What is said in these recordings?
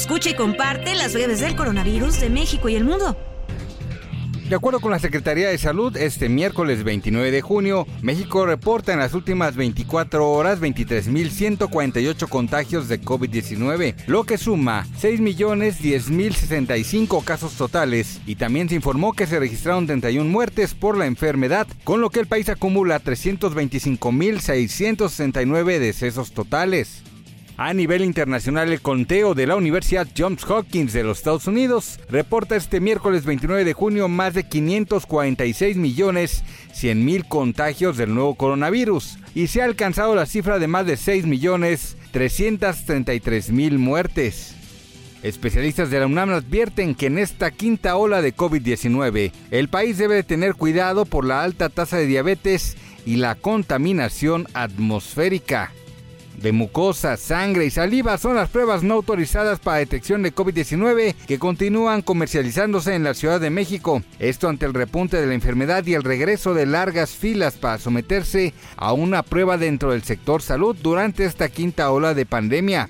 Escucha y comparte las breves del coronavirus de México y el mundo. De acuerdo con la Secretaría de Salud, este miércoles 29 de junio, México reporta en las últimas 24 horas 23.148 contagios de COVID-19, lo que suma 6.010.065 casos totales y también se informó que se registraron 31 muertes por la enfermedad, con lo que el país acumula 325.669 decesos totales. A nivel internacional, el conteo de la Universidad Johns Hopkins de los Estados Unidos reporta este miércoles 29 de junio más de 546 millones 100 mil contagios del nuevo coronavirus y se ha alcanzado la cifra de más de 6 millones 333 mil muertes. Especialistas de la UNAM advierten que en esta quinta ola de COVID-19 el país debe tener cuidado por la alta tasa de diabetes y la contaminación atmosférica de mucosa, sangre y saliva son las pruebas no autorizadas para detección de COVID-19 que continúan comercializándose en la Ciudad de México. Esto ante el repunte de la enfermedad y el regreso de largas filas para someterse a una prueba dentro del sector salud durante esta quinta ola de pandemia.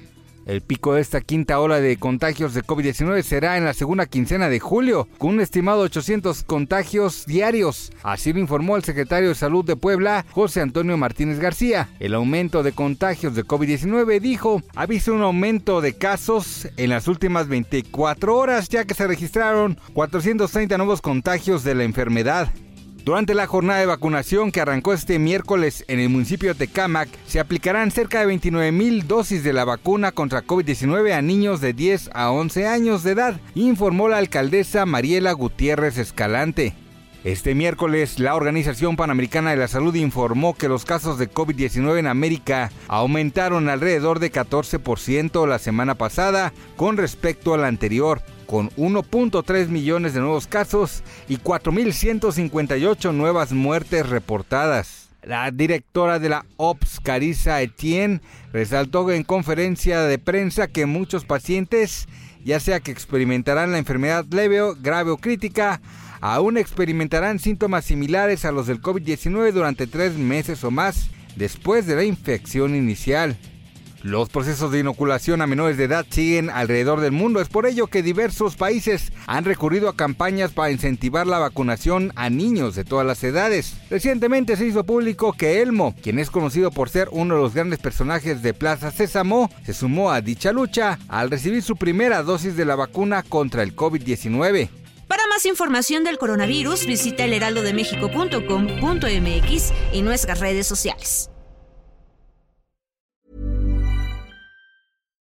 El pico de esta quinta ola de contagios de COVID-19 será en la segunda quincena de julio, con un estimado 800 contagios diarios. Así lo informó el secretario de Salud de Puebla, José Antonio Martínez García. El aumento de contagios de COVID-19, dijo, ha visto un aumento de casos en las últimas 24 horas, ya que se registraron 430 nuevos contagios de la enfermedad. Durante la jornada de vacunación que arrancó este miércoles en el municipio de Tecámac, se aplicarán cerca de 29 mil dosis de la vacuna contra COVID-19 a niños de 10 a 11 años de edad, informó la alcaldesa Mariela Gutiérrez Escalante. Este miércoles, la Organización Panamericana de la Salud informó que los casos de COVID-19 en América aumentaron alrededor de 14% la semana pasada con respecto al anterior, con 1.3 millones de nuevos casos y 4.158 nuevas muertes reportadas. La directora de la OPS, Carissa Etienne, resaltó en conferencia de prensa que muchos pacientes, ya sea que experimentarán la enfermedad leve, grave o crítica, aún experimentarán síntomas similares a los del COVID-19 durante tres meses o más después de la infección inicial. Los procesos de inoculación a menores de edad siguen alrededor del mundo. Es por ello que diversos países han recurrido a campañas para incentivar la vacunación a niños de todas las edades. Recientemente se hizo público que Elmo, quien es conocido por ser uno de los grandes personajes de Plaza Sésamo, se sumó a dicha lucha al recibir su primera dosis de la vacuna contra el COVID-19. Para más información del coronavirus, visita elheraldodemexico.com.mx y nuestras redes sociales.